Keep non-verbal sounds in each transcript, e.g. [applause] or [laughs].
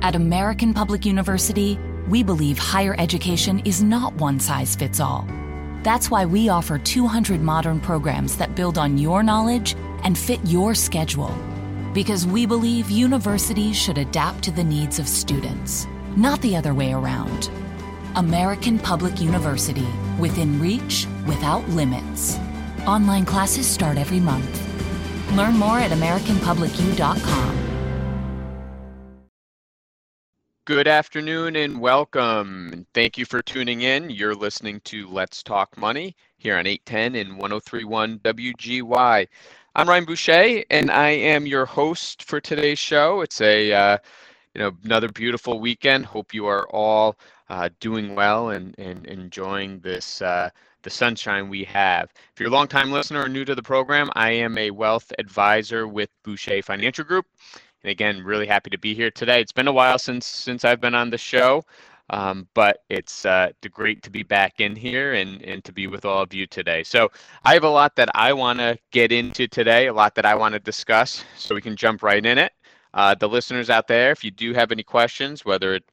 At American Public University, we believe higher education is not one size fits all. That's why we offer 200 modern programs that build on your knowledge and fit your schedule. Because we believe universities should adapt to the needs of students, not the other way around. American Public University, within reach, without limits. Online classes start every month. Learn more at AmericanPublicU.com. Good afternoon and welcome. Thank you for tuning in. You're listening to Let's Talk Money here on 810 and 1031 WGY. I'm Ryan Bouchey and I am your host for today's show. It's a uh, you know another beautiful weekend. Hope you are all uh, doing well and, and enjoying this uh, the sunshine we have. If you're a long-time listener or new to the program, I am a wealth advisor with Bouchey Financial Group. And again, really happy to be here today. It's been a while since since I've been on the show, um, but it's uh, great to be back in here and and to be with all of you today. So I have a lot that I want to get into today, a lot that I want to discuss, so we can jump right in it. Uh, the listeners out there, if you do have any questions, whether it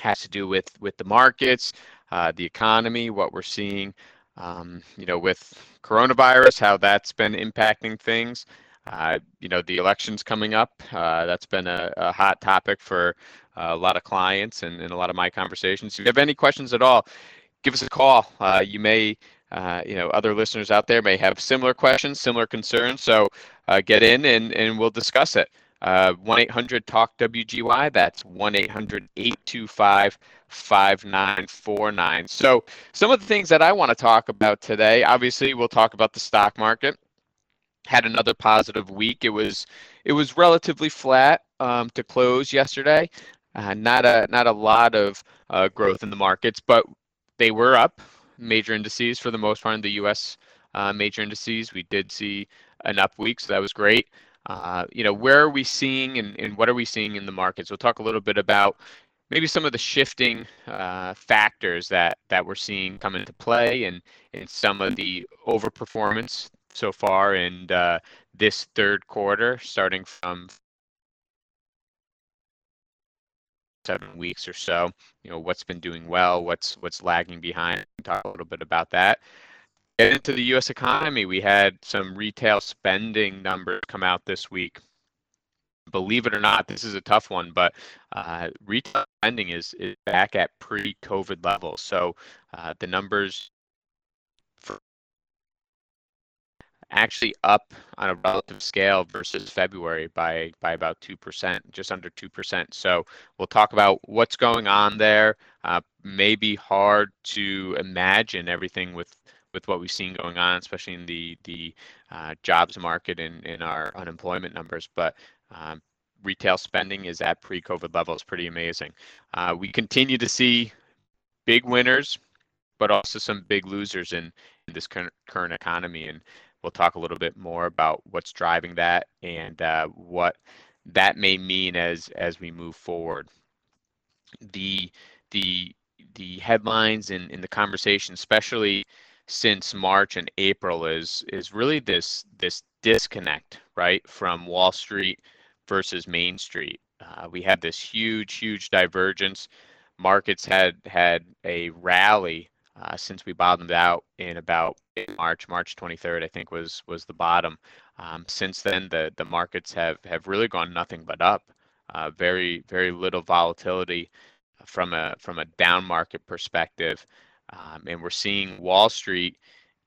has to do with with the markets, uh, the economy, what we're seeing, um, you know, with coronavirus, how that's been impacting things. Uh, you know, the elections coming up. Uh, that's been a, a, hot topic for uh, a lot of clients and, and, a lot of my conversations. If you have any questions at all, give us a call. Uh, you may, uh, you know, other listeners out there may have similar questions, similar concerns. So get in and, and we'll discuss it. 1-800-TALK-WGY. That's 1-800-825-5949. So some of the things that I want to talk about today, obviously we'll talk about the stock market. Had another positive week. It was it was relatively flat um, to close yesterday. Uh, not a not a lot of uh, growth in the markets, but they were up. Major indices for the most part in the U.S. Uh, major indices, we did see an up week, so that was great. Uh, you know, where are we seeing and, and what are we seeing in the markets? We'll talk a little bit about maybe some of the shifting uh, factors that that we're seeing come into play and and some of the overperformance so far in uh, this third quarter, starting from seven weeks or so. You know, what's been doing well, what's what's lagging behind. Talk a little bit about that get into the U.S. economy, we had some retail spending numbers come out this week. Believe it or not, this is a tough one, but uh, retail spending is, is back at pre-COVID levels. So uh, the numbers actually up on a relative scale versus February by by about two percent, just under two percent. So we'll talk about what's going on there. Uh, maybe hard to imagine everything with with what we've seen going on, especially in the the uh, jobs market and in our unemployment numbers. But um, retail spending is at pre-COVID levels, pretty amazing. Uh, we continue to see big winners, but also some big losers in, in this current, current economy, and we'll talk a little bit more about what's driving that and uh, what that may mean as as we move forward. The the the headlines and in, in the conversation, especially since March and April is is really this this disconnect, right, from Wall Street versus Main Street. Uh, we had this huge, huge divergence. Markets had had a rally uh, since we bottomed out in about March, March 23rd, I think was was the bottom. Um, since then, the the markets have have really gone nothing but up. Uh, very very little volatility from a from a down market perspective. Um, and we're seeing Wall Street,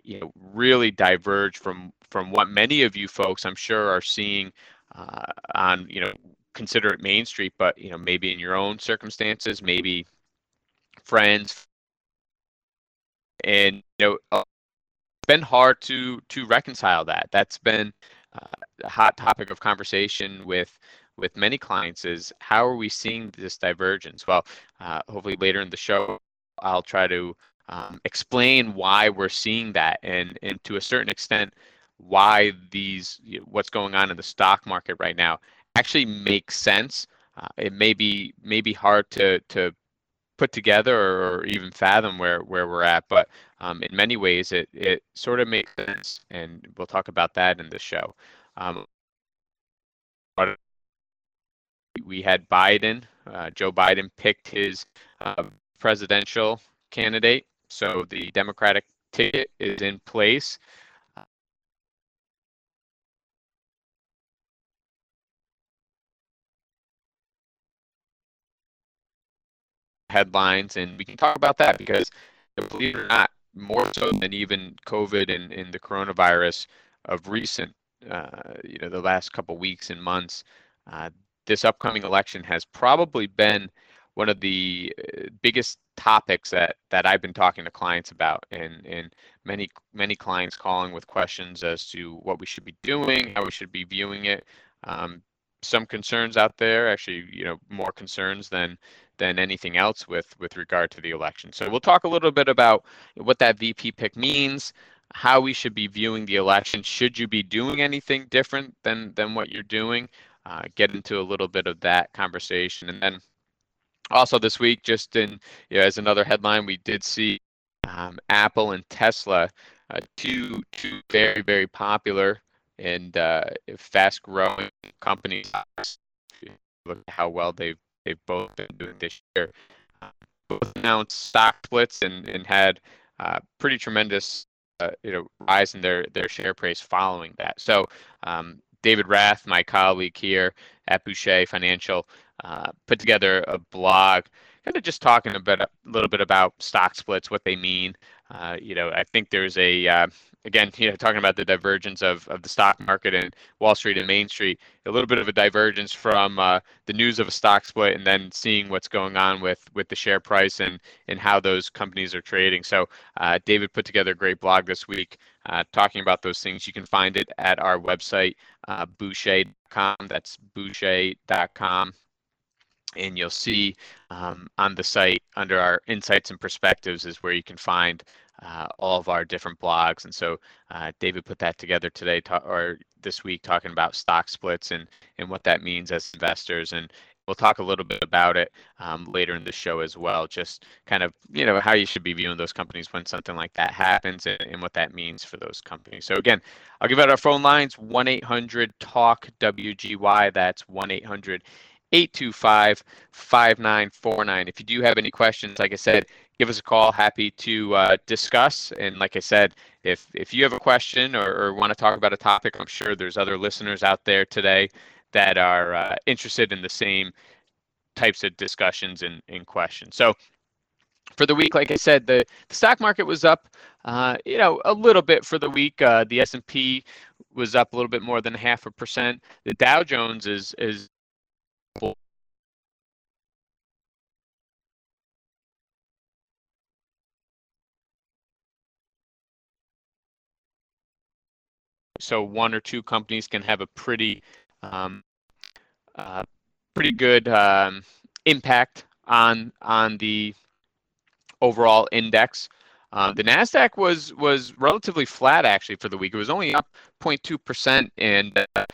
you know, really diverge from from what many of you folks, I'm sure, are seeing uh, on, you know, consider it Main Street, but you know, maybe in your own circumstances, maybe friends, and you know, uh, it's been hard to to reconcile that. That's been uh, a hot topic of conversation with with many clients is how are we seeing this divergence? Well, uh, hopefully later in the show, I'll try to um, explain why we're seeing that and and to a certain extent why these you know, what's going on in the stock market right now actually makes sense. Uh, it may be may be hard to to put together or even fathom where where we're at, but um, in many ways it it sort of makes sense, and we'll talk about that in the show. Um, we had Biden Uh, Joe Biden picked his uh, presidential candidate, so the Democratic ticket is in place. Headlines, and we can talk about that because, believe it or not, more so than even COVID and, and the coronavirus of recent, uh, you know, the last couple weeks and months, uh, this upcoming election has probably been one of the uh, biggest topics that that I've been talking to clients about, and and many many clients calling with questions as to what we should be doing, how we should be viewing it. Um, some concerns out there, actually, you know, more concerns than than anything else with with regard to the election. So we'll talk a little bit about what that VP pick means, how we should be viewing the election. Should you be doing anything different than than what you're doing? Uh, get into a little bit of that conversation, and then also this week, just in you know, as another headline, we did see um, Apple and Tesla, uh, two two very very popular and uh, fast growing companies. Look how well they've they've both been doing this year. Uh, both announced stock splits and, and had uh, pretty tremendous uh, you know rise in their their share price following that. So um, David Rath, my colleague here at Bouchey Financial, uh, put together a blog, kind of just talking a bit, a little bit about stock splits, what they mean. Uh, you know, I think there's a uh, again, you know, talking about the divergence of, of the stock market and Wall Street and Main Street, a little bit of a divergence from uh, the news of a stock split and then seeing what's going on with with the share price and and how those companies are trading. So uh, David put together a great blog this week uh, talking about those things. You can find it at our website, uh, bouchey.com. That's bouchey.com and you'll see um, on the site under our insights and perspectives is where you can find uh, all of our different blogs. And so uh, David put that together today ta- or this week talking about stock splits and, and what that means as investors. And we'll talk a little bit about it um, later in the show as well. Just kind of, you know, how you should be viewing those companies when something like that happens and, and what that means for those companies. So again, I'll give out our phone lines, 1-800-TALK-WGY. That's 1-800- 825 5949. If you do have any questions, like I said, give us a call. Happy to uh, discuss. And like I said, if if you have a question or, or, want to talk about a topic, I'm sure there's other listeners out there today that are uh, interested in the same types of discussions and, and questions. So for the week, like I said, the, the stock market was up, uh, you know, a little bit for the week. Uh, the S&P was up a little bit more than half a percent. The Dow Jones is is so one or two companies can have a pretty um, uh, pretty good um, impact on on the overall index. Uh, the Nasdaq was was relatively flat actually for the week. It was only up 0.2 percent, and uh,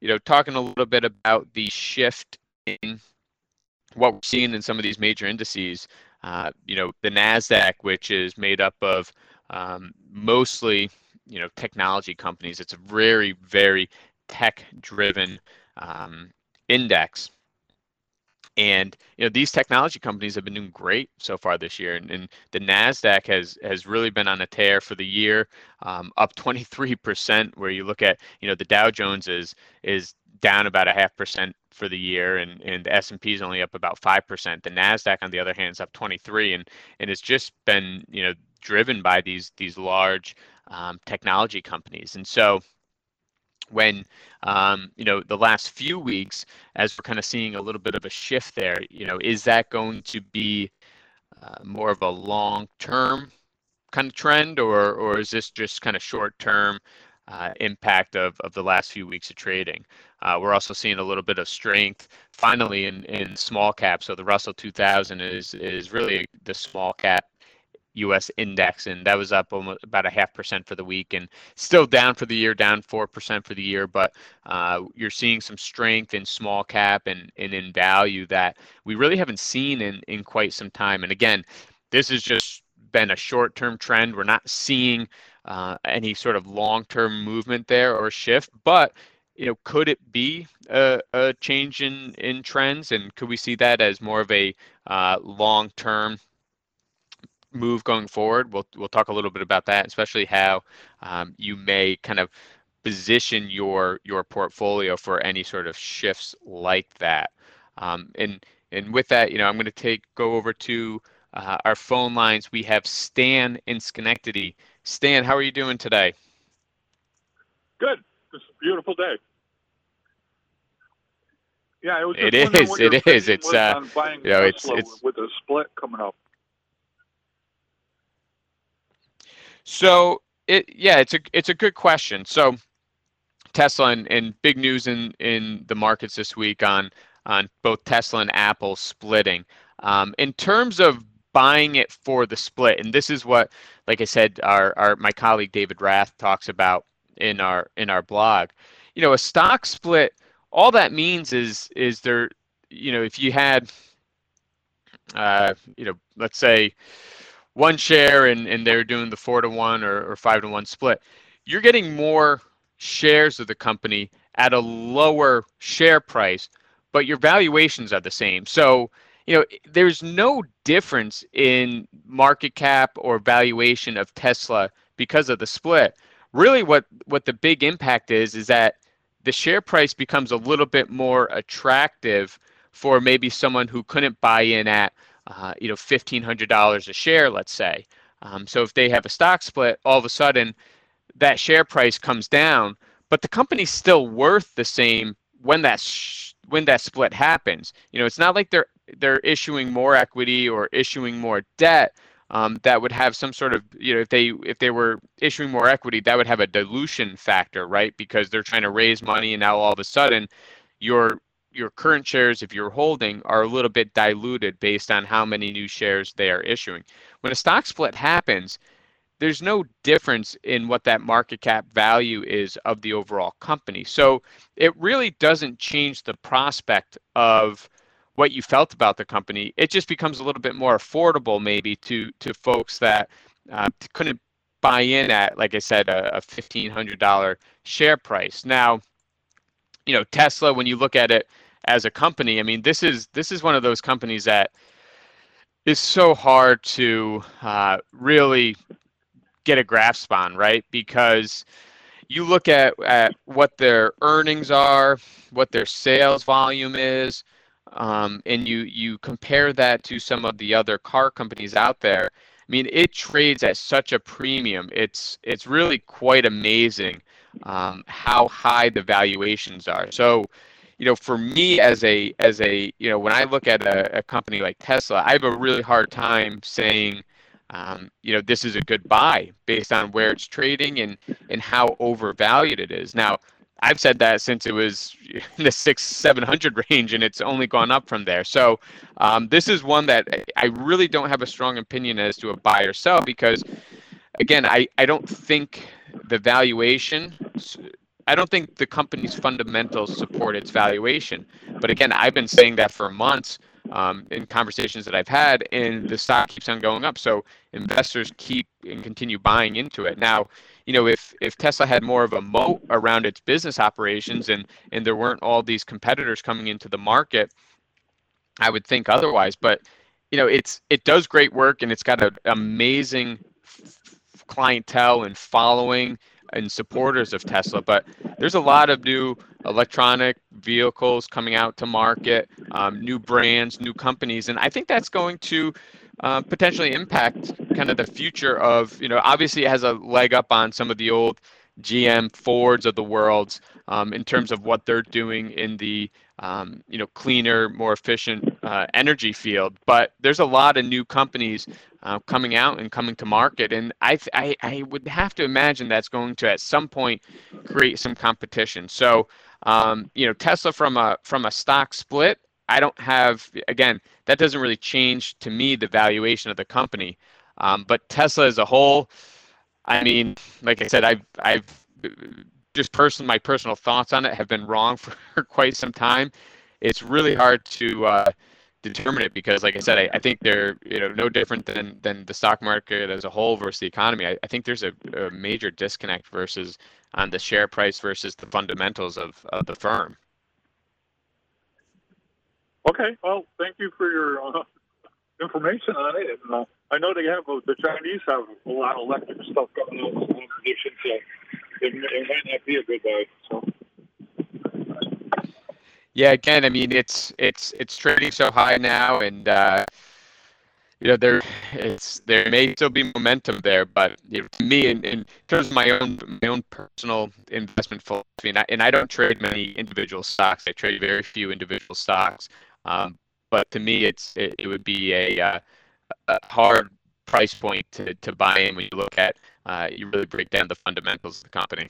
you know, talking a little bit about the shift what we're seeing in some of these major indices. Uh, you know, the Nasdaq, which is made up of um, mostly you know technology companies. It's a very very tech driven um, index. And you know these technology companies have been doing great so far this year, and, and the Nasdaq has has really been on a tear for the year, um, up 23%. Where you look at you know the Dow Jones is is down about a half percent for the year, and and the S and P is only up about five percent. The Nasdaq, on the other hand, is up 23, and and it's just been you know driven by these these large um, technology companies. And so when um, you know the last few weeks, as we're kind of seeing a little bit of a shift there, you know, is that going to be uh, more of a long-term kind of trend, or or is this just kind of short-term uh, impact of, of the last few weeks of trading. Uh, we're also seeing a little bit of strength finally in, in small cap. So the Russell 2000 is is really the small cap U.S. index, and that was up almost about a half percent for the week, and still down for the year, down four percent for the year. But uh, you're seeing some strength in small cap and, and in value that we really haven't seen in in quite some time. And again, this has just been a short-term trend. We're not seeing uh, any sort of long-term movement there or shift, but you know, could it be a, a change in, in trends? And could we see that as more of a uh, long-term move going forward? We'll, we'll talk a little bit about that, especially how um, you may kind of position your your portfolio for any sort of shifts like that. Um, and and with that, you know, I'm going to take go over to uh, our phone lines. We have Stan in Schenectady. Stan, how are you doing today? Good. It's a beautiful day. Yeah, it was. It is. It is. It's uh, you know, it's it's with a split coming up. So it yeah, it's a it's a good question. So Tesla and, and big news in in the markets this week on on both Tesla and Apple splitting. Um, in terms of buying it for the split, and this is what, like I said, our, our my colleague David Rath talks about in our in our blog. You know, a stock split, all that means is is there, you know, if you had, uh, you know, let's say one share and, and they're doing the four to one or, or five to one split, you're getting more shares of the company at a lower share price, but your valuations are the same. So, you know, there's no difference in market cap or valuation of Tesla because of the split. Really what what the big impact is is that the share price becomes a little bit more attractive for maybe someone who couldn't buy in at uh, you know $1500 a share let's say um, so if they have a stock split all of a sudden that share price comes down, but the company's still worth the same when that sh- when that split happens. You know, it's not like they're they're issuing more equity or issuing more debt. Um, that would have some sort of you know if they if they were issuing more equity that would have a dilution factor right because they're trying to raise money and now all of a sudden your your current shares if you're holding are a little bit diluted based on how many new shares they are issuing when a stock split happens there's no difference in what that market cap value is of the overall company. So it really doesn't change the prospect of what you felt about the company. It just becomes a little bit more affordable, maybe to to folks that uh, couldn't buy in at, like I said, a, a fifteen hundred dollar share price. Now, you know, Tesla. When you look at it as a company, I mean, this is this is one of those companies that is so hard to uh, really get a grasp on, right? Because you look at, at what their earnings are, what their sales volume is, um, and you you compare that to some of the other car companies out there. I mean, it trades at such a premium. It's it's really quite amazing um, how high the valuations are. So, you know, for me as a as a you know, when I look at a, a company like Tesla, I have a really hard time saying um, you know, this is a good buy based on where it's trading and and how overvalued it is. Now, I've said that since it was in [laughs] the six seven hundred range, and it's only gone up from there. So um, this is one that I really don't have a strong opinion as to a buy or sell because, again, I I don't think the valuation. I don't think the company's fundamentals support its valuation. But again, I've been saying that for months um, in conversations that I've had, and the stock keeps on going up. So investors keep and continue buying into it. Now, you know, if if Tesla had more of a moat around its business operations and and there weren't all these competitors coming into the market, I would think otherwise. But you know, it's it does great work and it's got an amazing clientele and following and supporters of Tesla. But there's a lot of new electronic vehicles coming out to market, um, new brands, new companies, and I think that's going to uh, potentially impact kind of the future of you know obviously it has a leg up on some of the old GM Fords of the world um, in terms of what they're doing in the um, you know cleaner, more efficient uh, energy field. But there's a lot of new companies uh, coming out and coming to market, and I, I I would have to imagine that's going to at some point create some competition. So um, you know Tesla from a from a stock split. I don't have again that doesn't really change to me the valuation of the company, um, but Tesla as a whole. I mean, like I said, I've I've just personally my personal thoughts on it have been wrong [laughs] for quite some time. It's really hard to uh, determine it because like I said, I, I think they're you know no different than than the stock market as a whole versus the economy. I, I think there's a, a, major disconnect versus on the share price versus the fundamentals of, of the firm. Okay, well, thank you for your uh, information on it. And uh, I know they have uh, the Chinese have a lot of electric stuff going on so it, it might not be a good. So. Yeah, again, I mean it's it's it's trading so high now, and uh, you know there it's there may still be momentum there, but you know, to me, in, in terms of my own my own personal investment philosophy, and I, and I don't trade many individual stocks. I trade very few individual stocks. Um, but to me, it's it, it would be a, uh, a, hard price point to, to buy in when you look at uh, you really break down the fundamentals of the company.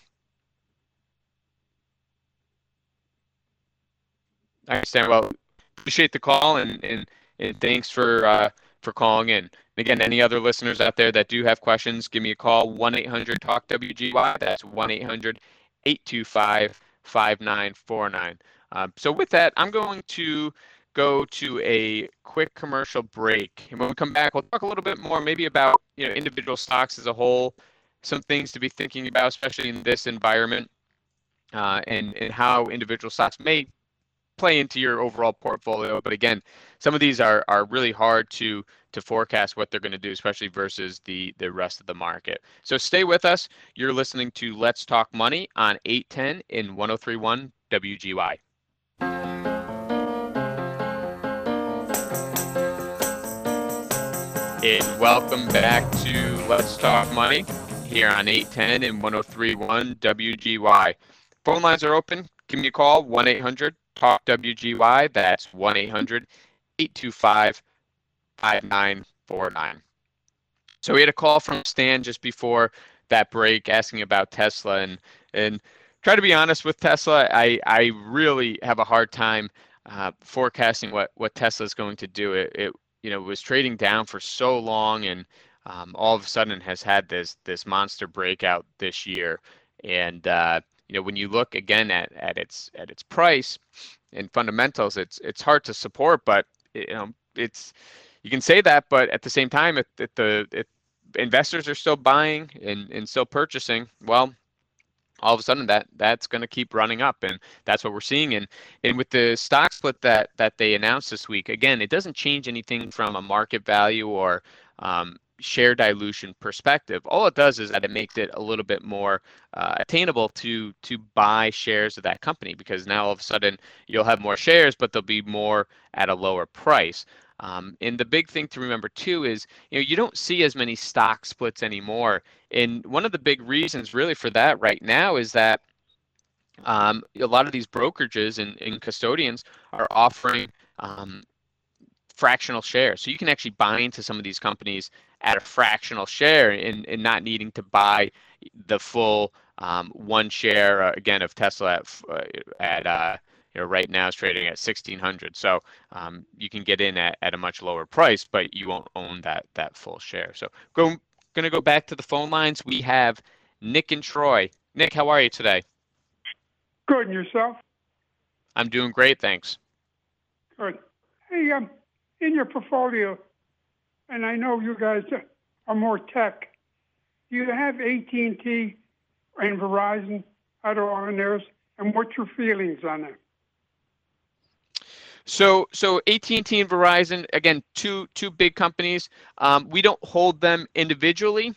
I understand. Well, appreciate the call and and, and thanks for uh, for calling in. And again, any other listeners out there that do have questions, give me a call 1 800 Talk WGY. That's 1 800 825 5949. Um, so, with that, I'm going to go to a quick commercial break. And when we come back, we'll talk a little bit more maybe about you know individual stocks as a whole, some things to be thinking about, especially in this environment, uh, and and how individual stocks may play into your overall portfolio. But again, some of these are are really hard to to forecast what they're going to do, especially versus the the rest of the market. So stay with us. You're listening to Let's Talk Money on 810 in 1031 WGY. And welcome back to Let's Talk Money here on 810 and 1031 WGY. Phone lines are open. Give me a call 1 800 Talk WGY. That's 1 800 825 5949. So we had a call from Stan just before that break asking about Tesla and and try to be honest with Tesla. I I really have a hard time uh, forecasting what what Tesla is going to do. It, it you know was trading down for so long and um, all of a sudden has had this this monster breakout this year. And uh, you know when you look again at, at its at its price and fundamentals it's it's hard to support but you know it's you can say that but at the same time if, if the if investors are still buying and, and still purchasing well all of a sudden that that's going to keep running up and that's what we're seeing. And and with the stock split that that they announced this week again it doesn't change anything from a market value or um, share dilution perspective. All it does is that it makes it a little bit more uh, attainable to to buy shares of that company because now all of a sudden you'll have more shares but they'll be more at a lower price um, and the big thing to remember too is, you know, you don't see as many stock splits anymore. And one of the big reasons really for that right now is that um, a lot of these brokerages and, and custodians are offering um, fractional shares. So you can actually buy into some of these companies at a fractional share and, and not needing to buy the full um, one share uh, again of Tesla at, uh, at uh, you know, right now is trading at 1600 so um, you can get in at, at a much lower price but you won't own that that full share. So go going to go back to the phone lines. We have nick and troy. Nick how are you today? Good and yourself? I'm doing great thanks. Good. Hey um in your portfolio and i know you guys are more tech you have at&t and verizon out on theirs and what's your feelings on it so so AT&T and Verizon again two two big companies. Um, we don't hold them individually,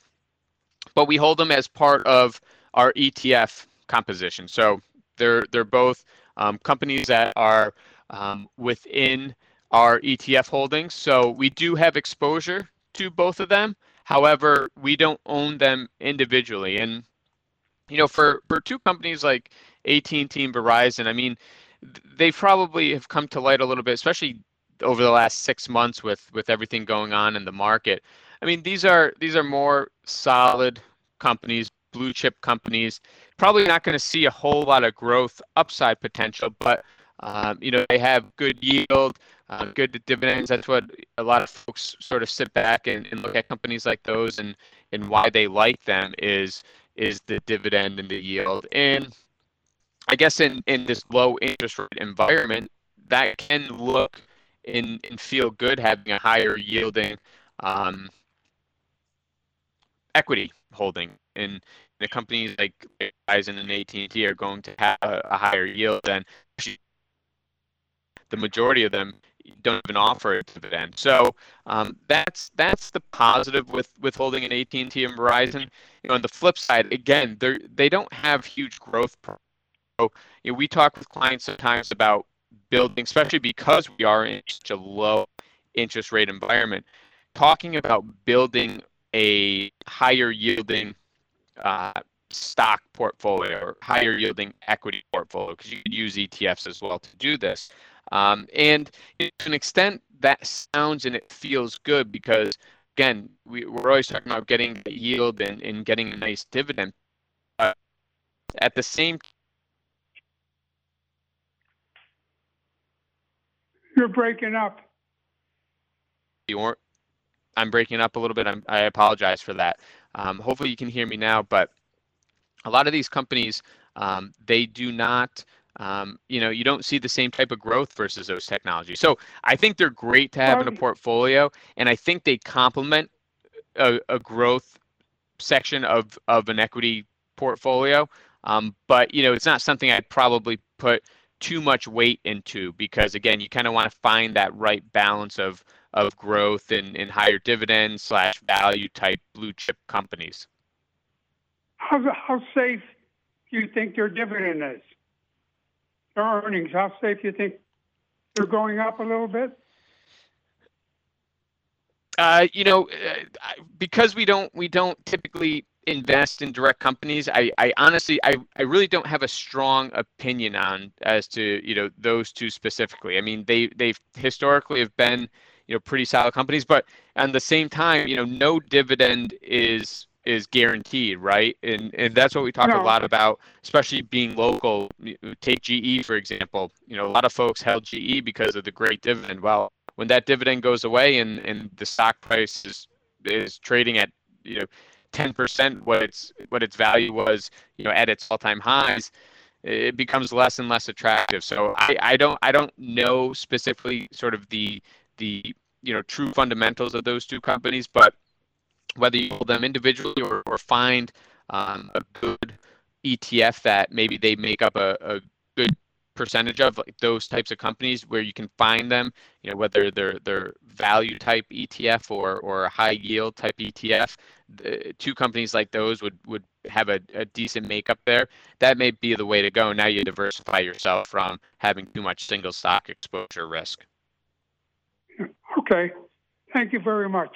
but we hold them as part of our ETF composition. So they're they're both um, companies that are um, within our ETF holdings. So we do have exposure to both of them. However, we don't own them individually. And you know, for for two companies like AT&T and Verizon, I mean they probably have come to light a little bit, especially over the last six months with with everything going on in the market. I mean, these are these are more solid companies, blue chip companies. Probably not going to see a whole lot of growth upside potential, but um, you know they have good yield, uh, good dividends. That's what a lot of folks sort of sit back and, and look at companies like those and and why they like them is is the dividend and the yield. And I guess in, in this low interest rate environment, that can look and, and feel good having a higher yielding um, equity holding. And the companies like Verizon and AT&T are going to have a, a higher yield than the majority of them don't even offer a dividend. So um, that's that's the positive with holding an AT&T and Verizon. You know, on the flip side, again, they they don't have huge growth. So, you know, we talk with clients sometimes about building, especially because we are in such a low interest rate environment, talking about building a higher yielding uh, stock portfolio or higher yielding equity portfolio because you could use ETFs as well to do this. Um, and to an extent, that sounds and it feels good because, again, we, we're always talking about getting the yield and, and getting a nice dividend. But at the same You're breaking up. You I'm breaking up a little bit. I'm, i apologize for that. Um, hopefully you can hear me now, but a lot of these companies, um, they do not, um, you know, you don't see the same type of growth versus those technologies. So I think they're great to have in a portfolio, and I think they complement a, a growth section of of an equity portfolio. Um, but you know, it's not something I'd probably put too much weight into because again, you kind of want to find that right balance of of growth and, and higher dividends slash value type blue chip companies. How, how safe do you think their dividend is? Their earnings, how safe do you think they're going up a little bit? Uh, you know, uh, because we don't we don't typically invest in direct companies, I, I honestly I, I really don't have a strong opinion on as to you know those two specifically. I mean they they've historically have been you know pretty solid companies, but at the same time you know no dividend is is guaranteed, right? And and that's what we talk no. a lot about, especially being local. Take GE for example. You know, a lot of folks held GE because of the great dividend. Well, when that dividend goes away and and the stock price is is trading at you know 10% what its what its value was, you know, at its all-time highs, it becomes less and less attractive. So I, I don't I don't know specifically sort of the the you know true fundamentals of those two companies, but whether you hold them individually or, or find um, a good ETF that maybe they make up a, a percentage of like those types of companies where you can find them, you know, whether they're they're value type ETF or or high yield type ETF, the, two companies like those would would have a, a decent makeup there. That may be the way to go. Now you diversify yourself from having too much single stock exposure risk. Okay. Thank you very much.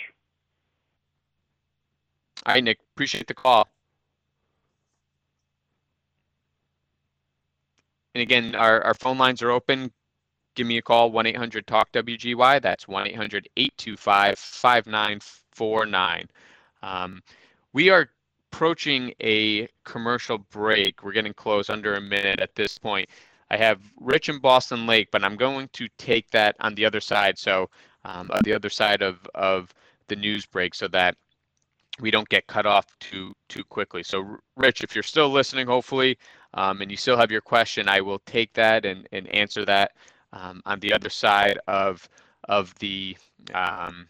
All right, Nick. Appreciate the call. And again, our, our phone lines are open. Give me a call, 1 800 TALK WGY. That's 1 800 825 5949. Um, we are approaching a commercial break. We're getting close, under a minute at this point. I have Rich in Ballston Lake, but I'm going to take that on the other side. So, um, on the other side of, of the news break, so that we don't get cut off too too quickly. So, Rich, if you're still listening, hopefully, um, and you still have your question, I will take that and, and answer that um, on the other side of of the um,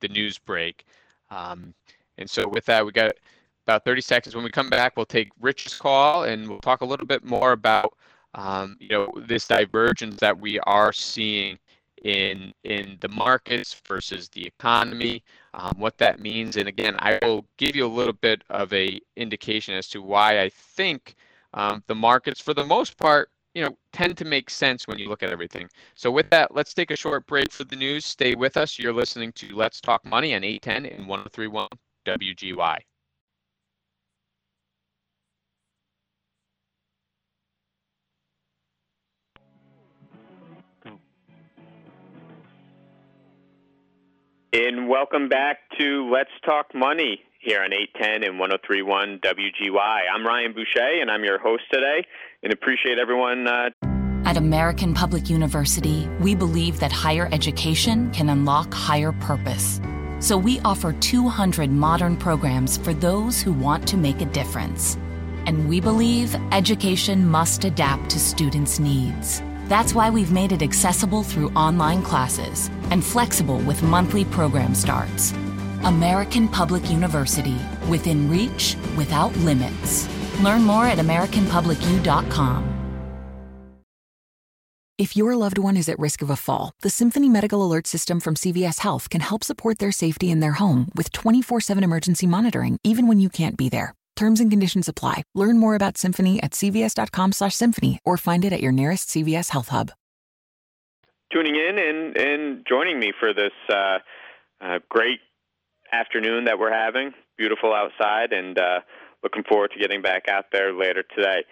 the news break. Um, and so, with that, we got about 30 seconds. When we come back, we'll take Rich's call and we'll talk a little bit more about um, you know this divergence that we are seeing in in the markets versus the economy, um, what that means. And again, I will give you a little bit of a indication as to why I think um, the markets, for the most part, you know, tend to make sense when you look at everything. So with that, let's take a short break for the news. Stay with us. You're listening to Let's Talk Money on 810 and 1031 WGY. And welcome back to Let's Talk Money here on 810 and 1031 WGY. I'm Ryan Bouchey, and I'm your host today, and appreciate everyone. Uh... At American Public University, we believe that higher education can unlock higher purpose. So we offer 200 modern programs for those who want to make a difference. And we believe education must adapt to students' needs. That's why we've made it accessible through online classes and flexible with monthly program starts. American Public University, within reach, without limits. Learn more at AmericanPublicU.com. If your loved one is at risk of a fall, the Symphony Medical Alert System from CVS Health can help support their safety in their home with 24 7 emergency monitoring, even when you can't be there. Terms and conditions apply. Learn more about Symphony at cvs.com/symphony or find it at your nearest CVS Health Hub. Tuning in and, and joining me for this uh, uh, great afternoon that we're having. Beautiful outside, and uh, looking forward to getting back out there later today.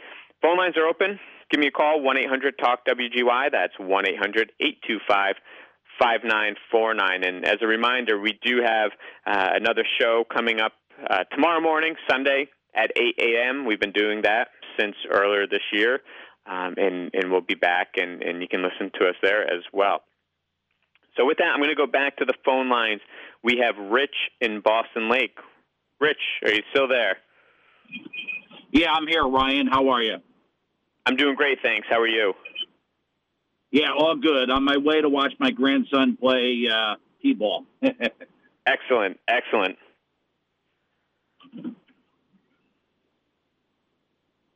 Phone lines are open. Give me a call, 1 800 TALK WGY. That's 1 800 825 5949. And as a reminder, we do have uh, another show coming up uh, tomorrow morning, Sunday at 8 a.m. We've been doing that since earlier this year, um, and, and we'll be back, and, and you can listen to us there as well. So, with that, I'm going to go back to the phone lines. We have Rich in Ballston Lake. Rich, are you still there? Yeah, I'm here, Ryan. How are you? I'm doing great, thanks. How are you? Yeah, all good. On my way to watch my grandson play uh, t-ball. [laughs] excellent, excellent.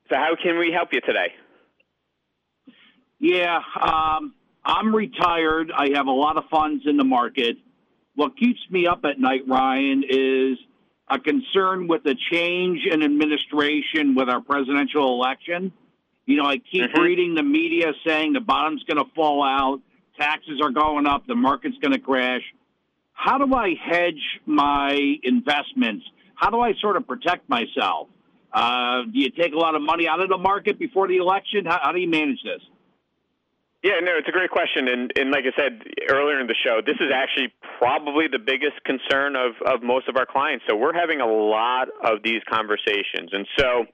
So, how can we help you today? Yeah, um, I'm retired. I have a lot of funds in the market. What keeps me up at night, Ryan, is a concern with the change in administration with our presidential election. You know, I keep mm-hmm. reading the media saying the bottom's going to fall out, taxes are going up, the market's going to crash. How do I hedge my investments? How do I sort of protect myself? Uh, do you take a lot of money out of the market before the election? How, how do you manage this? Yeah, no, it's a great question, and and like I said earlier in the show, this is actually probably the biggest concern of of most of our clients. So we're having a lot of these conversations, and so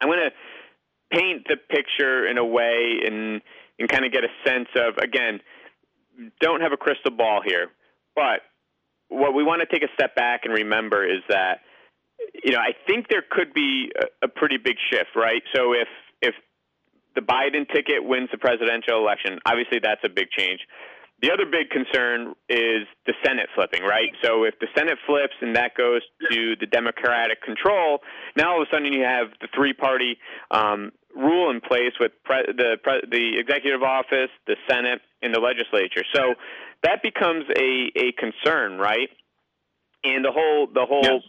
I'm going to paint the picture in a way and and kind of get a sense of again, don't have a crystal ball here, but what we want to take a step back and remember is that you know I think there could be a, a pretty big shift, right? So if if the Biden ticket wins the presidential election, obviously that's a big change. The other big concern is the Senate flipping, right? So if the Senate flips and that goes to the Democratic control, now all of a sudden you have the three-party um, rule in place with pre- the pre- the executive office, the Senate, and the legislature. So that becomes a a concern, right? And the whole the whole yes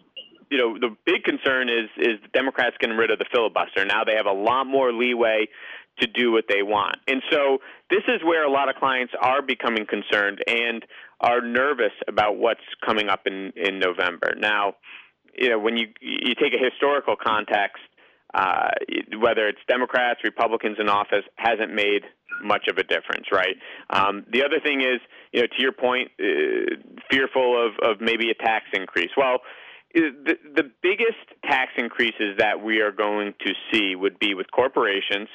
you know, the big concern is is the Democrats getting rid of the filibuster. Now they have a lot more leeway to do what they want. And so this is where a lot of clients are becoming concerned and are nervous about what's coming up in in November. Now, you know, when you you take a historical context, uh, whether it's Democrats, Republicans in office, hasn't made much of a difference, right? Um, the other thing is, you know, to your point, uh, fearful of, of maybe a tax increase. Well, the, the biggest tax increases that we are going to see would be with corporations.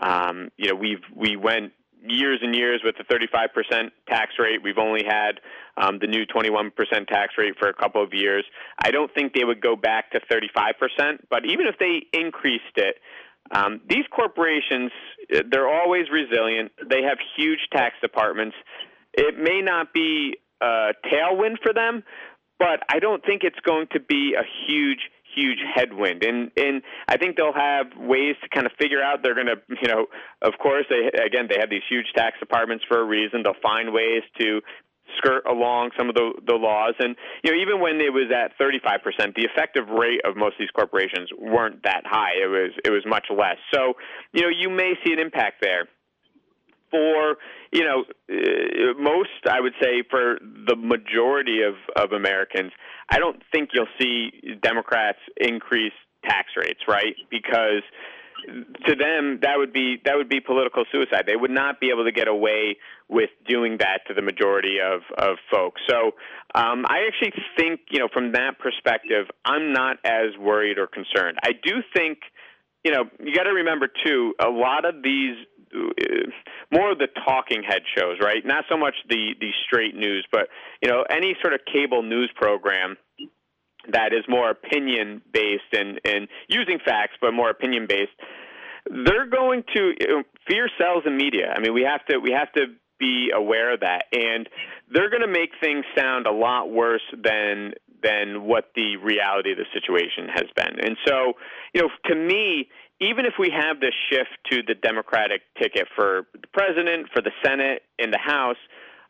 Um, you know, we've we went years and years with the 35% tax rate. We've only had um, the new 21% tax rate for a couple of years. I don't think they would go back to 35%, but even if they increased it, um, these corporations, they're always resilient. They have huge tax departments. It may not be a tailwind for them, but I don't think it's going to be a huge huge headwind. And and I think they'll have ways to kind of figure out they're going to you know of course they again they have these huge tax departments for a reason. They'll find ways to skirt along some of the the laws. And you know even when it was at 35% the effective rate of most of these corporations weren't that high. It was it was much less. So you know you may see an impact there for you know uh, most I would say for the majority of of Americans I don't think you'll see Democrats increase tax rates right? Because to them that would be that would be political suicide. They would not be able to get away with doing that to the majority of of folks. So um, I actually think you know from that perspective I'm not as worried or concerned. I do think you know, you got to remember too, a lot of these Uh, more of the talking head shows, right? Not so much the the straight news, but you know, any sort of cable news program that is more opinion based and and using facts, but more opinion based. They're going to, fear sells in media. I mean, we have to we have to be aware of that, and they're going to make things sound a lot worse than than what the reality of the situation has been. And so, you know, to me, even if we have this shift to the Democratic ticket for the president, for the Senate, and the House,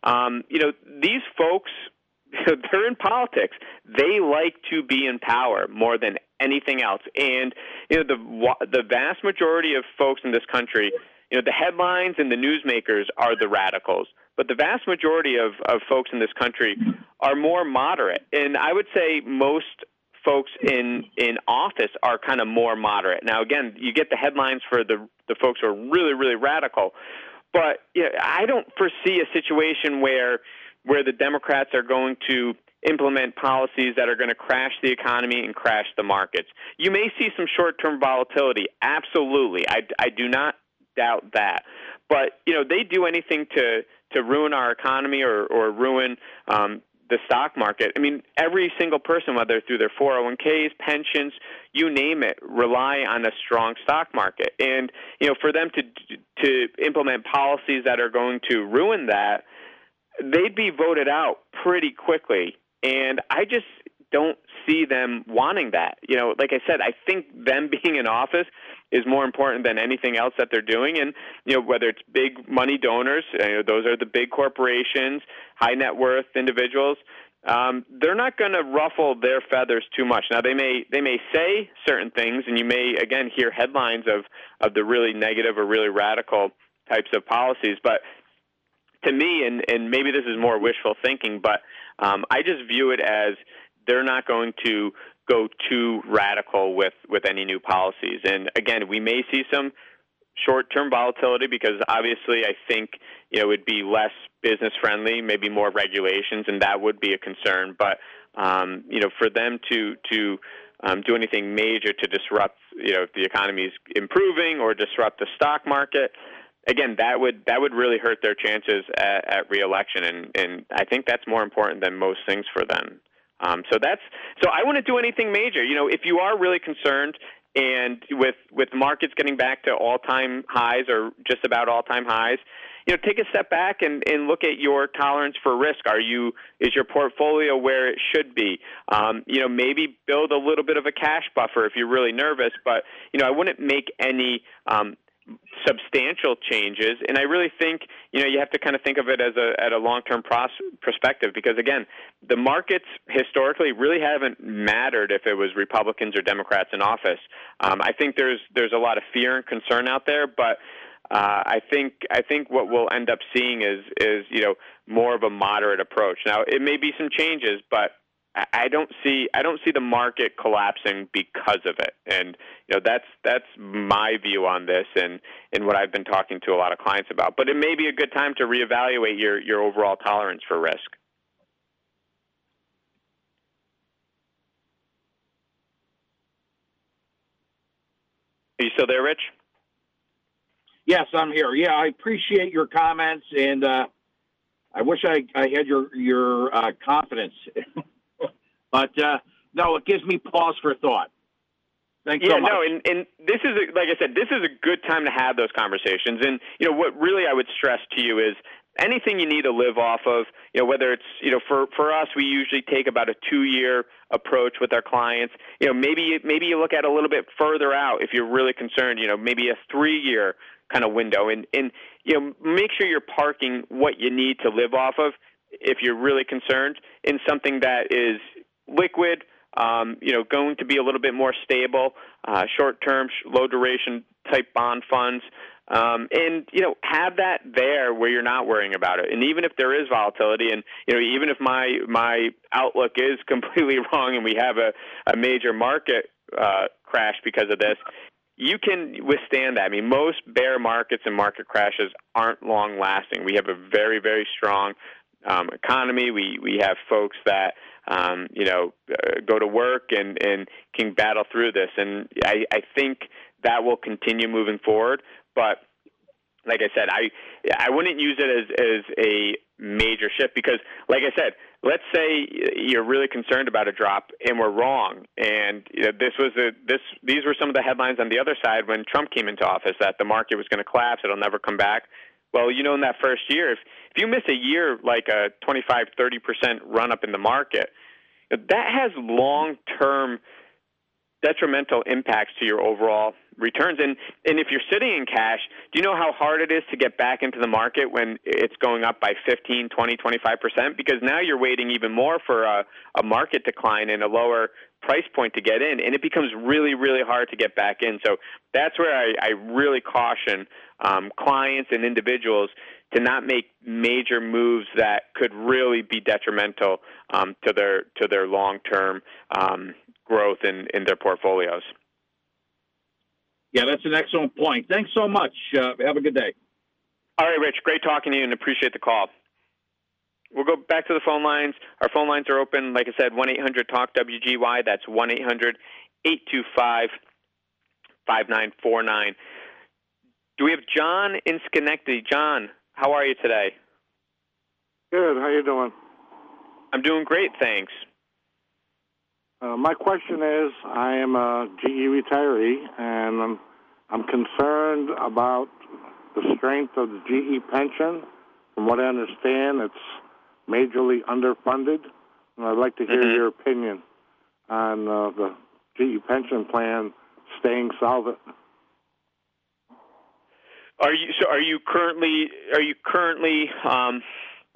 um, you know, these folks [laughs] they're in politics. They like to be in power more than anything else. And you know, the the vast majority of folks in this country, you know, the headlines and the newsmakers are the radicals, but the vast majority of of folks in this country are more moderate. And I would say most folks in in office are kind of more moderate. Now, again, you get the headlines for the the folks who are really really radical, but know, I don't foresee a situation where where the Democrats are going to implement policies that are going to crash the economy and crash the markets. You may see some short-term volatility, absolutely. I, I do not doubt that. But you know, they do anything to to ruin our economy or or ruin um, the stock market. I mean, every single person, whether through their 401ks, pensions, you name it, rely on a strong stock market. And you know, for them to to implement policies that are going to ruin that, they'd be voted out pretty quickly. And I just don't see them wanting that. You know, like I said, I think them [laughs] being in office is more important than anything else that they're doing. And you know, whether it's big money donors, you know, those are the big corporations, high net worth individuals. Um, they're not going to ruffle their feathers too much. Now they may they may say certain things, and you may again hear headlines of of the really negative or really radical types of policies. But to me, and, and maybe this is more wishful thinking, but um, I just view it as they're not going to go too radical with, with any new policies. And again, we may see some short-term volatility because obviously I think you know it would be less business friendly, maybe more regulations, and that would be a concern. But um, you know, for them to to um, do anything major to disrupt you know if the economy is improving or disrupt the stock market, again, that would that would really hurt their chances at, at reelection, and and I think that's more important than most things for them. Um, so that's so I wouldn't do anything major. You know, if you are really concerned and with with markets getting back to all time highs or just about all time highs, you know, take a step back and, and look at your tolerance for risk. Are you is your portfolio where it should be? Um, you know, maybe build a little bit of a cash buffer if you're really nervous. But you know, I wouldn't make any um, substantial changes and i really think you know you have to kind of think of it as a at a long term pros- perspective because again the markets historically really haven't mattered if it was republicans or democrats in office um, i think there's there's a lot of fear and concern out there but uh, I think I think what we'll end up seeing is is you know more of a moderate approach. Now it may be some changes, but I don't see I don't see the market collapsing because of it, and you know that's that's my view on this, and and what I've been talking to a lot of clients about. But it may be a good time to reevaluate your your overall tolerance for risk. Are you still there, Rich? Yes, I'm here. Yeah, I appreciate your comments, and uh, I wish I, I had your your uh, confidence. [laughs] But uh, no, it gives me pause for thought. Thanks yeah, so no, and, and this is a, like I said, this is a good time to have those conversations. And you know what really I would stress to you is anything you need to live off of. You know whether it's you know for for us we usually take about a two year approach with our clients. You know maybe maybe you look at a little bit further out if you're really concerned. You know maybe a three year kind of window, and and you know make sure you're parking what you need to live off of if you're really concerned in something that is liquid, um, you know, going to be a little bit more stable, uh, short-term, low duration type bond funds, um, and you know, have that there where you're not worrying about it. And even if there is volatility, and you know, even if my my outlook is [laughs] completely wrong, and we have a, a major market uh, crash because of this, you can withstand that. I mean, most bear markets and market crashes aren't long lasting. We have a very, very strong um, economy. We we have folks that um, you know, uh, go to work and, and can battle through this. And I, I think that will continue moving forward. But like I said, I I wouldn't use it as as a major shift because, like I said, let's say you're really concerned about a drop and we're wrong, and you know, this was a this these were some of the headlines on the other side when Trump came into office that the market was going to collapse, it'll never come back. Well, you know, in that first year, if if you miss a year like a 25, 30 percent run up in the market, that has long term detrimental impacts to your overall returns. And and if you're sitting in cash, do you know how hard it is to get back into the market when it's going up by 15, 20, 25%? Because now you're waiting even more for a, a market decline and a lower price point to get in, and it becomes really, really hard to get back in. So that's where I, I really caution um, clients and individuals to not make major moves that could really be detrimental um, to their to their long term um, growth in, in their portfolios. Yeah, that's an excellent point. Thanks so much. Uh, have a good day. All right, Rich. Great talking to you and appreciate the call. We'll go back to the phone lines. Our phone lines are open. Like I said, 1 800 TALK WGY. That's 1 800 825 5949. Do we have John in Schenectady? John, how are you today? Good. How you doing? I'm doing great, thanks. Uh, my question is, I am a GE retiree, and I'm, I'm concerned about the strength of the GE pension. From what I understand, it's majorly underfunded, and I'd like to hear Mhm. your opinion on uh, the GE pension plan staying solvent. Are you so? Are you currently are you currently um,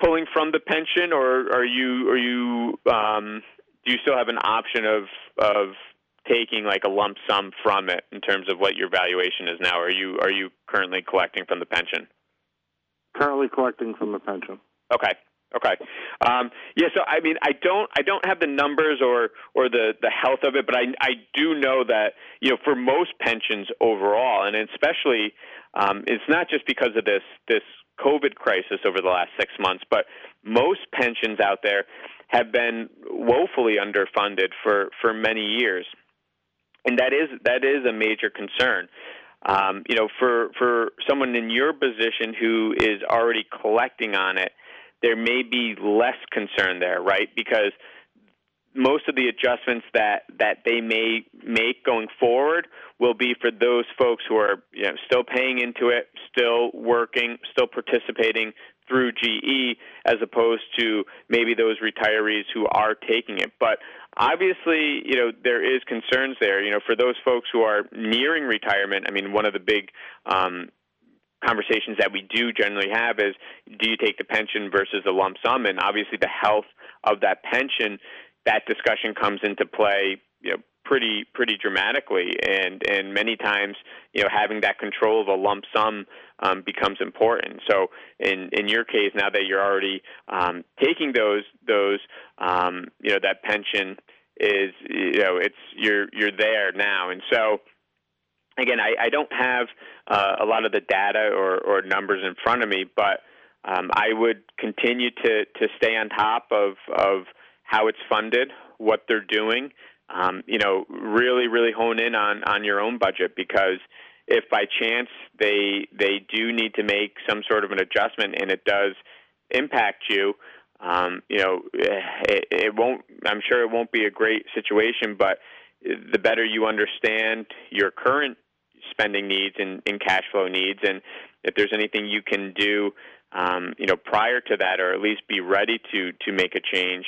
pulling from the pension, or are you are you um, do you still have an option of of taking like a lump sum from it in terms of what your valuation is now? Are you are you currently collecting from the pension? Currently collecting from the pension. Okay. Okay. Um, yeah. So I mean, I don't, I don't have the numbers or or the the health of it, but I I do know that you know for most pensions overall, and especially, um, it's not just because of this this COVID crisis over the last six months, but most pensions out there have been woefully underfunded for for many years, and that is that is a major concern. Um, you know, for for someone in your position who is already collecting on it there may be less concern there, right? Because most of the adjustments that that they may make going forward will be for those folks who are you know still paying into it, still working, still participating through GE as opposed to maybe those retirees who are taking it. But obviously, you know, there is concerns there. You know, for those folks who are nearing retirement, I mean, one of the big um, conversations that we do generally have is do you take the pension versus the lump sum and obviously the health of that pension that discussion comes into play you know pretty pretty dramatically. And and many times you know having that control of a lump sum um, becomes important. So in in your case now that you're already um, taking those those um, you know that pension is you know it's you're you're there now. And so again, I, I don't have uh, a lot of the data or, or numbers in front of me, but um, I would continue to, to stay on top of, of how it's funded, what they're doing. Um, you know, really, really hone in on, on your own budget because if by chance they they do need to make some sort of an adjustment and it does impact you, um, you know, it, it won't. I'm sure it won't be a great situation, but the better you understand your current spending needs and, and cash flow needs, and if there's anything you can do, um, you know, prior to that, or at least be ready to to make a change,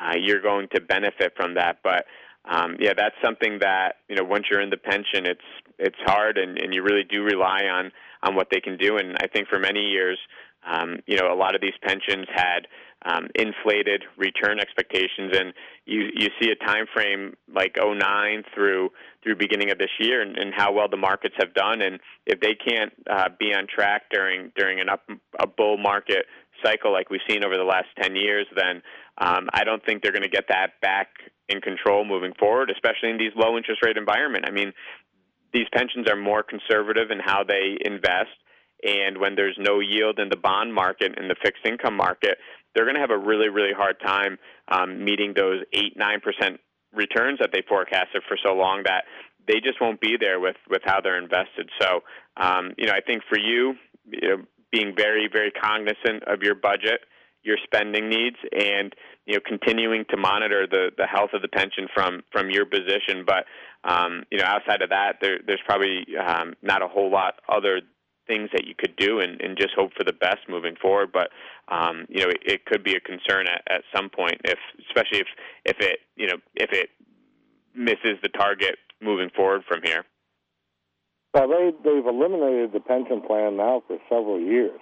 uh, you're going to benefit from that. But um, yeah, that's something that you know once you're in the pension, it's it's hard, and, and you really do rely on on what they can do. And I think for many years, um, you know, a lot of these pensions had um, inflated return expectations, and you you see a time frame like 09 through through beginning of this year, and, and how well the markets have done, and if they can't uh, be on track during during an up a bull market cycle like we've seen over the last 10 years, then um, I don't think they're going to get that back in control moving forward, especially in these low interest rate environment. I mean, these pensions are more conservative in how they invest. And when there's no yield in the bond market and the fixed income market, they're going to have a really, really hard time um, meeting those eight, nine percent returns that they forecasted for so long that they just won't be there with with how they're invested. So, um, you know, I think for you, you know, being very, very cognizant of your budget, your spending needs, and you know, continuing to monitor the, the health of the pension from from your position. But um, you know, outside of that, there, there's probably um, not a whole lot other things that you could do and, and just hope for the best moving forward. But um, you know, it, it could be a concern at, at some point, if especially if if it you know if it misses the target moving forward from here. Well, they they've eliminated the pension plan now for several years.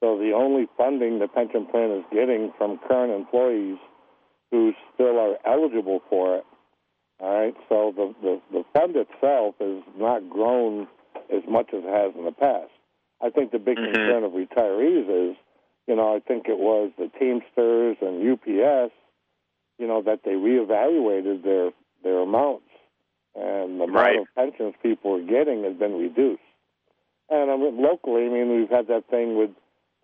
So the only funding the pension plan is getting from current employees who still are eligible for it. All right. So the the, the fund itself has not grown as much as it has in the past. I think the big Mhm. concern of retirees is, you know, I think it was the Teamsters and UPS, you know, that they reevaluated their their amounts, and the Right. amount of pensions people are getting has been reduced. And I mean, locally, I mean, we've had that thing with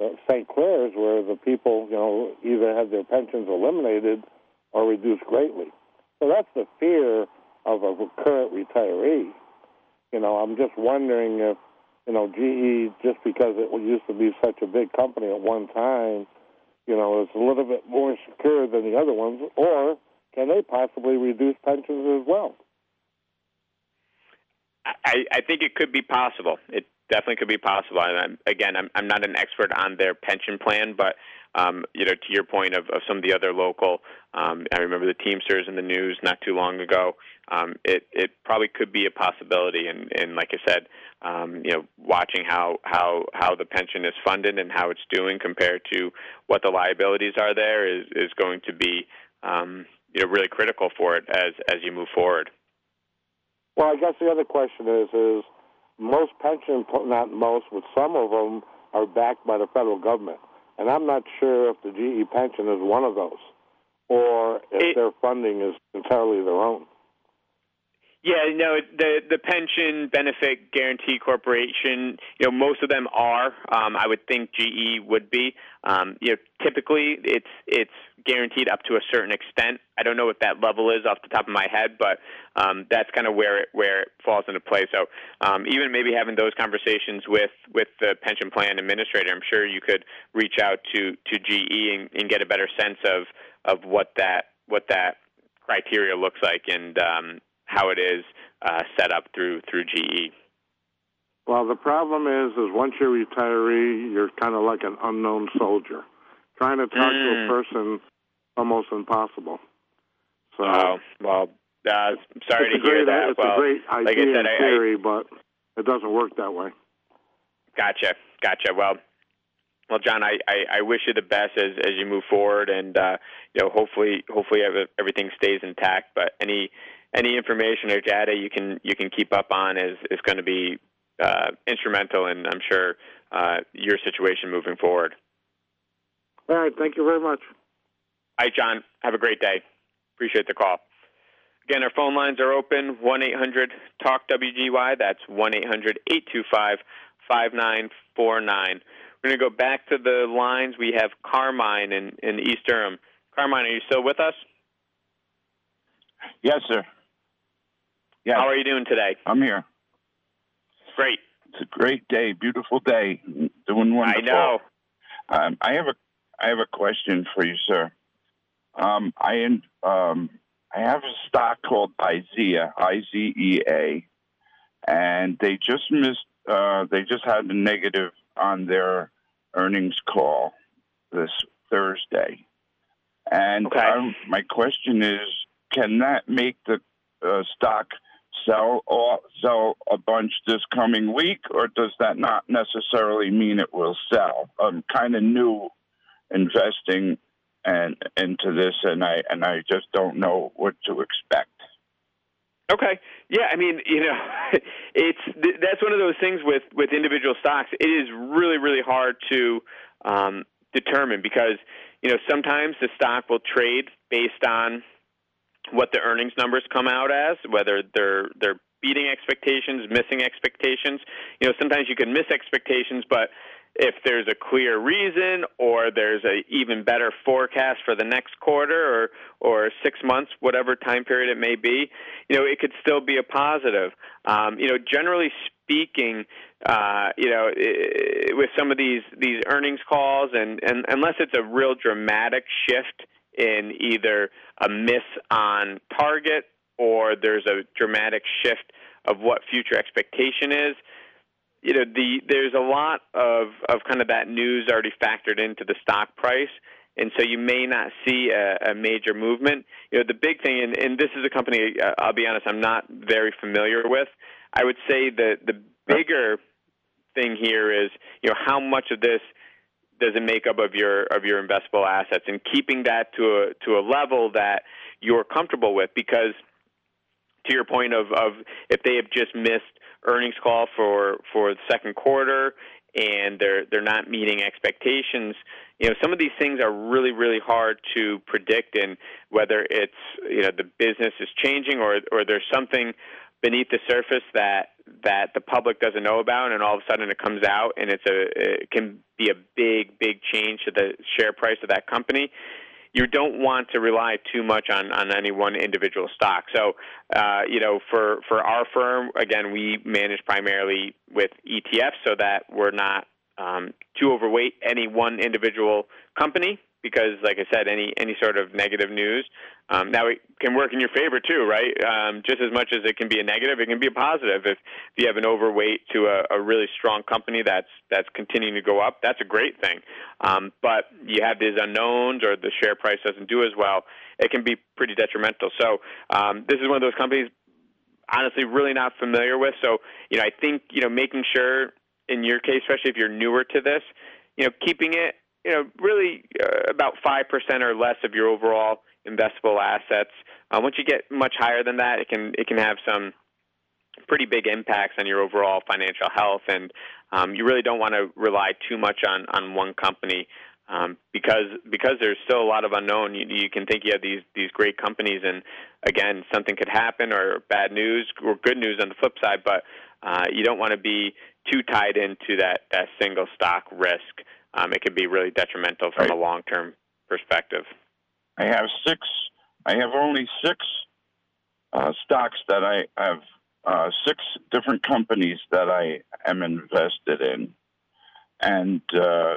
uh, St. Clare's where the people, you know, either have their pensions eliminated or reduced greatly. So that's the fear of a current retiree. You know, I'm just wondering if, you know, GE, just because it used to be such a big company at one time, you know, is a little bit more secure than the other ones, or can they possibly reduce pensions as well? I, I think it could be possible. It definitely could be possible. And I'm, again, I'm, I'm not an expert on their pension plan, but um, you know, to your point of, of some of the other local, um, I remember the Teamsters in the news not too long ago. Um, it it probably could be a possibility, and, and like I said, um, you know, watching how how how the pension is funded and how it's doing compared to what the liabilities are there is is going to be um, you know really critical for it as as you move forward. Well, I guess the other question is is most pension, not most, but some of them are backed by the federal government, and I'm not sure if the GE pension is one of those, or if It- their funding is entirely their own. Yeah, no, the the pension benefit guaranty corporation, you know, most of them are. Um, I would think GE would be. Um, you know, typically it's it's guaranteed up to a certain extent. I don't know what that level is off the top of my head, but um, that's kind of where it where it falls into play. So um, even maybe having those conversations with with the pension plan administrator, I'm sure you could reach out to to GE and, and get a better sense of of what that what that criteria looks like and um, how it is uh, set up through through GE. Well, the problem is, is once you're a retiree, you're kind of like an unknown soldier. Trying to talk to Mm. a person almost impossible. So Oh, well, uh, sorry to hear great, that. It's well, a great like I idea said, in I- I- theory, but it doesn't work that way. Gotcha, gotcha. Well, well, John, I, I, I wish you the best as as you move forward, and uh, you know, hopefully, hopefully everything stays intact. But any any information or data you can you can keep up on is is going to be uh, instrumental, and I'm sure uh, your situation moving forward. All right. Thank you very much. Hi, John. Have a great day. Appreciate the call. Again, our phone lines are open 1 800 TALK WGY. That's 1 800 825 5949. We're going to go back to the lines. We have Carmine in, in East Durham. Carmine, are you still with us? Yes, sir. Yeah. How are you doing today? I'm here. Great. It's a great day, beautiful day, doing wonderful. I know. Um, I have a I have a question for you, sir. Um, I um, I have a stock called IZEA, I Z E A, and they just missed. Uh, they just had a negative on their earnings call this Thursday, and Okay. um, my question is, can that make the uh, stock sell or sell a bunch this coming week, or does that not necessarily mean it will sell? I'm kind of new investing and into this, and I and I just don't know what to expect. Okay. Yeah, I mean, you know, [laughs] it's th- that's one of those things with with individual stocks. It is really really hard to um, determine because you know sometimes the stock will trade based on what the earnings numbers come out as, whether they're they're beating expectations, missing expectations. You know, sometimes you can miss expectations, but if there's a clear reason or there's a even better forecast for the next quarter or or six months, whatever time period it may be, you know, it could still be a positive. Um, you know, generally speaking, uh, you know, with some of these these earnings calls, and, and unless it's a real dramatic shift in either a miss on target or there's a dramatic shift of what future expectation is, you know, the there's a lot of of kind of that news already factored into the stock price and so you may not see a, a major movement. You know, the big thing, and, and this is a company uh, I'll be honest, I'm not very familiar with. I would say the the bigger thing here is you know how much of this does it make up of your of your investable assets, and keeping that to a to a level that you're comfortable with, because to your point of of if they have just missed earnings call for for the second quarter and they're they're not meeting expectations. You know, some of these things are really really hard to predict, and whether it's you know the business is changing or or there's something beneath the surface that that the public doesn't know about, and all of a sudden it comes out, and it's a it can be a big big change to the share price of that company you don't want to rely too much on, on any one individual stock. So, uh, you know, for, for our firm, again, we manage primarily with ETFs so that we're not um, too overweight any one individual company because, like I said, any any sort of negative news um, now it can work in your favor too, right? Um, just as much as it can be a negative, it can be a positive. If, if you have an overweight to a, a really strong company that's that's continuing to go up, that's a great thing. Um, but you have these unknowns, or the share price doesn't do as well, it can be pretty detrimental. So um, this is one of those companies, honestly, really not familiar with. So you know, I think you know making sure in your case, especially if you're newer to this, you know, keeping it you know really uh, about five percent or less of your overall investable assets. Uh, once you get much higher than that, it can it can have some pretty big impacts on your overall financial health, and um, you really don't want to rely too much on on one company. Um, because because there's still a lot of unknown. You, you can think you have these these great companies, and again, something could happen, or bad news, or good news on the flip side. But uh, you don't want to be too tied into that that single stock risk. Um, it can be really detrimental from right. a long term perspective. I have six. I have only six uh, stocks that I have. Uh, six different companies that I am invested in, and uh,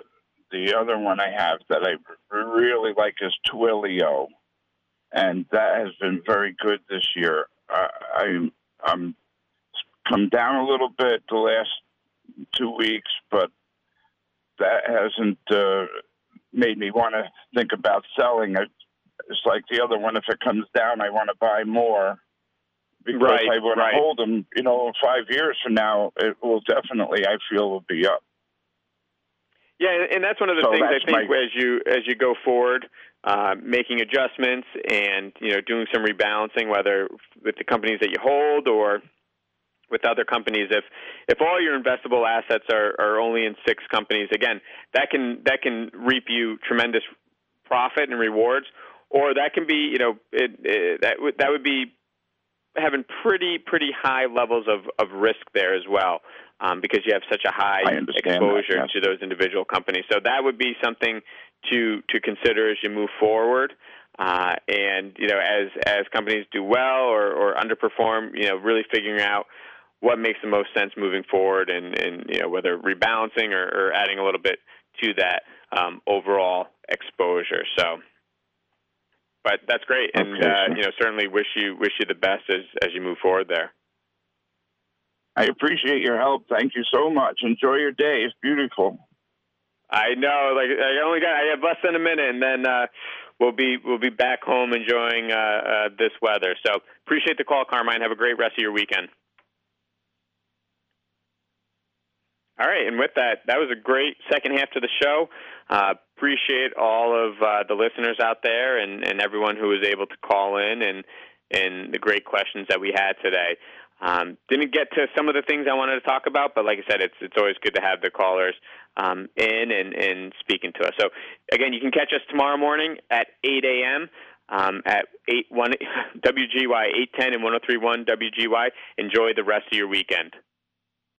the other one I have that I really like is Twilio, and that has been very good this year. I, I'm come down a little bit the last two weeks, but that hasn't uh, made me want to think about selling it it's like the other one. If it comes down, I want to buy more because right, I want right. to hold them. You know, five years from now, it will definitely. I feel will be up. Yeah, and that's one of the so things I think my... as you as you go forward, uh, making adjustments and you know doing some rebalancing, whether with the companies that you hold or with other companies. If if all your investable assets are, are only in six companies, again, that can that can reap you tremendous profit and rewards or that can be, you know, it, it, that would that would be having pretty pretty high levels of, of risk there as well, um, because you have such a high exposure that, yes. to those individual companies. So that would be something to to consider as you move forward. Uh, and you know, as as companies do well or, or underperform, you know, really figuring out what makes the most sense moving forward, and, and you know, whether rebalancing or, or adding a little bit to that um, overall exposure. So but that's great, and okay, uh, you know certainly wish you wish you the best as as you move forward there. I appreciate your help. Thank you so much. Enjoy your day. It's beautiful. I know. Like I only got I have less than a minute, and then uh, we'll be we'll be back home enjoying uh, uh, this weather. So appreciate the call, Carmine. Have a great rest of your weekend. All right, and with that, that was a great second half to the show. Uh, appreciate all of uh, the listeners out there and, and everyone who was able to call in and and the great questions that we had today. Um, didn't get to some of the things I wanted to talk about, but like I said, it's it's always good to have the callers um, in and, and speaking to us. So again, you can catch us tomorrow morning at 8 a.m. Um, at 8 1 [laughs] WGY 810 and 1031 WGY. Enjoy the rest of your weekend.